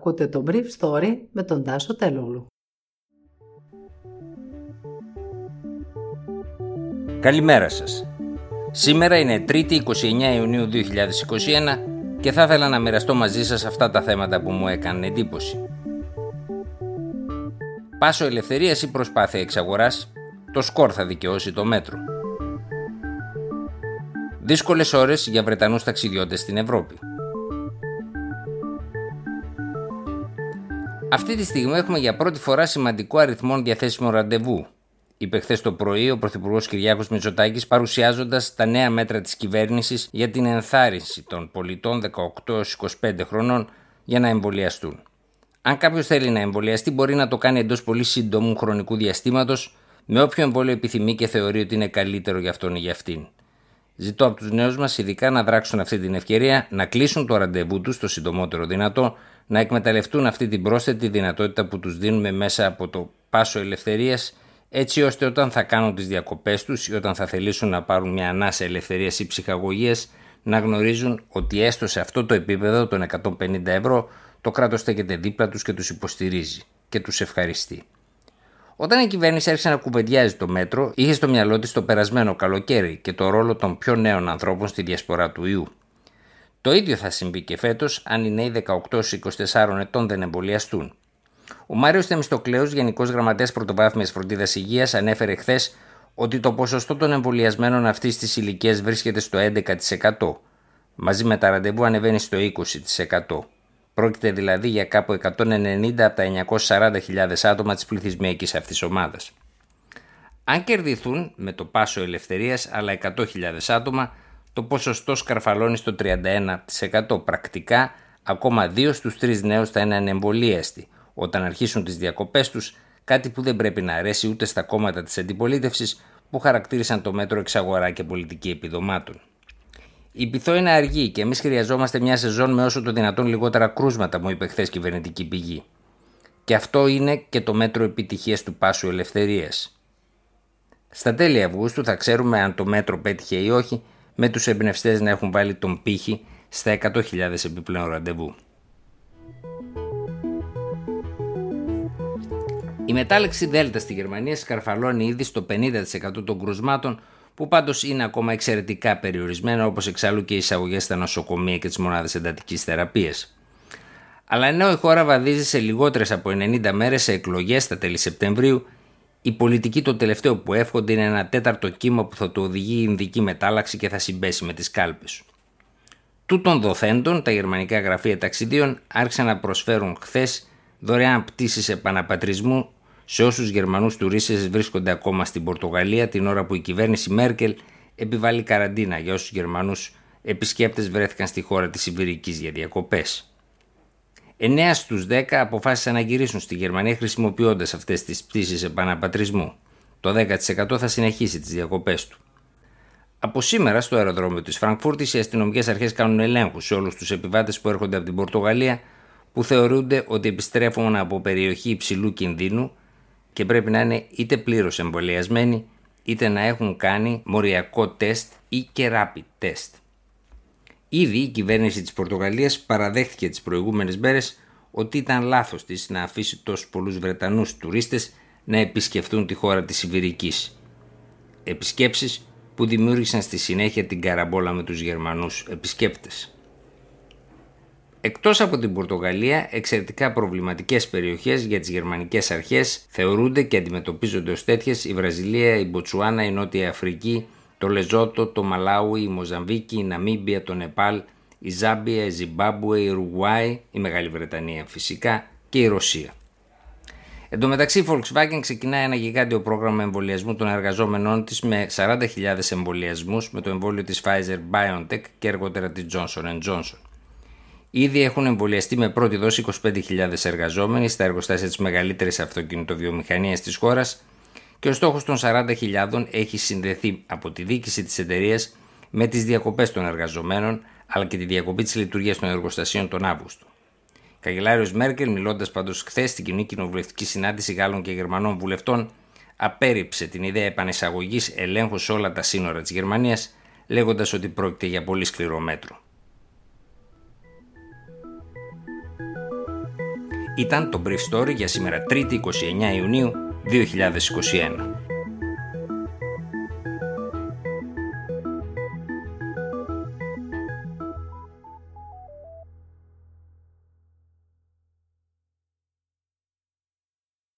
Ακούτε το Brief Story με τον Τάσο Τελούλου. Καλημέρα σας. Σήμερα είναι 3η 29 Ιουνίου 2021 και θα ήθελα να μοιραστώ μαζί σας αυτά τα θέματα που μου έκανε εντύπωση. Πάσο ελευθερίας ή προσπάθεια εξαγοράς, το σκορ θα δικαιώσει το μέτρο. Δύσκολες ώρες για Βρετανούς ταξιδιώτες στην Ευρώπη. Αυτή τη στιγμή έχουμε για πρώτη φορά σημαντικό αριθμό διαθέσιμων ραντεβού. Είπε χθες το πρωί ο Πρωθυπουργός Κυριάκος Μητσοτάκης παρουσιάζοντας τα νέα μέτρα της κυβέρνησης για την ενθάρρυνση των πολιτών 18-25 χρονών για να εμβολιαστούν. Αν κάποιος θέλει να εμβολιαστεί, μπορεί να το κάνει εντός πολύ σύντομου χρονικού διαστήματος με όποιο εμβόλιο επιθυμεί και θεωρεί ότι είναι καλύτερο για αυτόν ή για αυτήν. Ζητώ από τους νέους μας ειδικά να δράξουν αυτή την ευκαιρία να κλείσουν το ραντεβού τους το συντομότερο δυνατό, να εκμεταλλευτούν αυτή την πρόσθετη δυνατότητα που τους δίνουμε μέσα από το πάσο ελευθερίας, έτσι ώστε όταν θα κάνουν τις διακοπές τους ή όταν θα θελήσουν να πάρουν μια ανάσα ελευθερίας ή ψυχαγωγίας, να γνωρίζουν ότι έστω σε αυτό το επίπεδο των 150 ευρώ το κράτος στέκεται δίπλα τους και τους υποστηρίζει και τους ευχαριστεί. Όταν η κυβέρνηση άρχισε να κουβεντιάζει το μέτρο, είχε στο μυαλό της το περασμένο καλοκαίρι και το ρόλο των πιο νέων ανθρώπων στη διασπορά του ιού. Το ίδιο θα συμβεί και φέτος αν οι νέοι 18-24 ετών δεν εμβολιαστούν. Ο Μάριος Θεμιστοκλέος, Γενικός Γραμματέας Πρωτοβάθμιας Φροντίδας Υγείας, ανέφερε χθες ότι το ποσοστό των εμβολιασμένων αυτής της ηλικίας βρίσκεται στο 11%. Μαζί με τα ραντεβού ανεβαίνει στο 20%. Πρόκειται δηλαδή για κάπου 190 από τα 940.000 άτομα της πληθυσμιακής αυτής ομάδας. Αν κερδιθούν με το πάσο ελευθερίας άλλα 100.000 άτομα, το ποσοστό σκαρφαλώνει στο 31%. Πρακτικά, ακόμα 2 στους 3 νέους θα είναι ανεμβολίαστοι όταν αρχίσουν τις διακοπές τους, κάτι που δεν πρέπει να αρέσει ούτε στα κόμματα της αντιπολίτευσης που χαρακτήρισαν το μέτρο εξαγορά και πολιτική επιδομάτων. Η πυθό είναι αργή και εμείς χρειαζόμαστε μια σεζόν με όσο το δυνατόν λιγότερα κρούσματα, μου είπε χθες κυβερνητική πηγή. Και αυτό είναι και το μέτρο επιτυχίας του Πάσου Ελευθερίας. Στα τέλη Αυγούστου θα ξέρουμε αν το μέτρο πέτυχε ή όχι, με τους εμπνευστές να έχουν βάλει τον πύχη στα 100.000 επιπλέον ραντεβού. Η μετάλλεξη Δέλτα στη Γερμανία σκαρφαλώνει ήδη στο 50% των κρουσμάτων που πάντως είναι ακόμα εξαιρετικά περιορισμένα όπως εξάλλου και οι εισαγωγές στα νοσοκομεία και τις μονάδες εντατικής θεραπείας. Αλλά ενώ η χώρα βαδίζει σε λιγότερες από 90 μέρες σε εκλογές στα τέλη Σεπτεμβρίου, η πολιτική το τελευταίο που εύχονται είναι ένα τέταρτο κύμα που θα του οδηγεί η Ινδική μετάλλαξη και θα συμπέσει με τις κάλπες. Τούτων δοθέντων, τα γερμανικά γραφεία ταξιδίων άρχισαν να προσφέρουν χθες δωρεάν πτήσεις επαναπατρισμού σε όσους Γερμανούς τουρίστες βρίσκονται ακόμα στην Πορτογαλία την ώρα που η κυβέρνηση Μέρκελ επιβάλλει καραντίνα για όσους Γερμανούς επισκέπτες βρέθηκαν στη χώρα της Ιβηρική για διακοπές. 9 στους 10 αποφάσισαν να γυρίσουν στη Γερμανία χρησιμοποιώντας αυτές τις πτήσεις επαναπατρισμού. Το 10% θα συνεχίσει τις διακοπές του. Από σήμερα στο αεροδρόμιο της Φραγκφούρτης οι αστυνομικές αρχές κάνουν ελέγχους σε όλους τους επιβάτες που έρχονται από την Πορτογαλία που θεωρούνται ότι επιστρέφουν από περιοχή υψηλού κινδύνου και πρέπει να είναι είτε πλήρως εμβολιασμένοι είτε να έχουν κάνει μοριακό τεστ ή και rapid τεστ. Ήδη η κυβέρνηση της Πορτογαλίας παραδέχθηκε τις προηγούμενες μέρες ότι ήταν λάθος της να αφήσει τόσους πολλούς Βρετανούς τουρίστες να επισκεφτούν τη χώρα της Ιβηρικής. Επισκέψεις που δημιούργησαν στη συνέχεια την καραμπόλα με τους Γερμανούς επισκέπτες. Εκτός από την Πορτογαλία, εξαιρετικά προβληματικές περιοχές για τις γερμανικές αρχές θεωρούνται και αντιμετωπίζονται ως τέτοιες η Βραζιλία, η Μποτσουάνα, η Νότια Αφρική, το Λεζότο, το Μαλάουι, η Μοζαμβίκη, η Ναμίμπια, το Νεπάλ, η Ζάμπια, η Ζιμπάμπουε, η Ουρουγουάη, η Μεγάλη Βρετανία φυσικά και η Ρωσία. Εν τω μεταξύ, η Volkswagen ξεκινάει ένα γιγάντιο πρόγραμμα εμβολιασμού των εργαζόμενών της με 40.000 εμβολιασμούς με το εμβόλιο της Pfizer BioNTech και αργότερα της Johnson Johnson. Ήδη έχουν εμβολιαστεί με πρώτη δόση 25.000 εργαζόμενοι στα εργοστάσια της μεγαλύτερης αυτοκινητοβιομηχανίας της χώρας και ο στόχος των 40.000 έχει συνδεθεί από τη διοίκηση της εταιρείας με τις διακοπές των εργαζομένων αλλά και τη διακοπή της λειτουργίας των εργοστασίων τον Αύγουστο. Καγκελάριος Μέρκελ, μιλώντας πάντως χθες στην κοινή κοινοβουλευτική συνάντηση Γάλλων και Γερμανών βουλευτών, απέρριψε την ιδέα επανεισαγωγής ελέγχου σε όλα τα σύνορα της Γερμανίας, λέγοντας ότι πρόκειται για πολύ σκληρό μέτρο. Ήταν το Brief Story για σήμερα 3η 29 Ιουνίου 2021.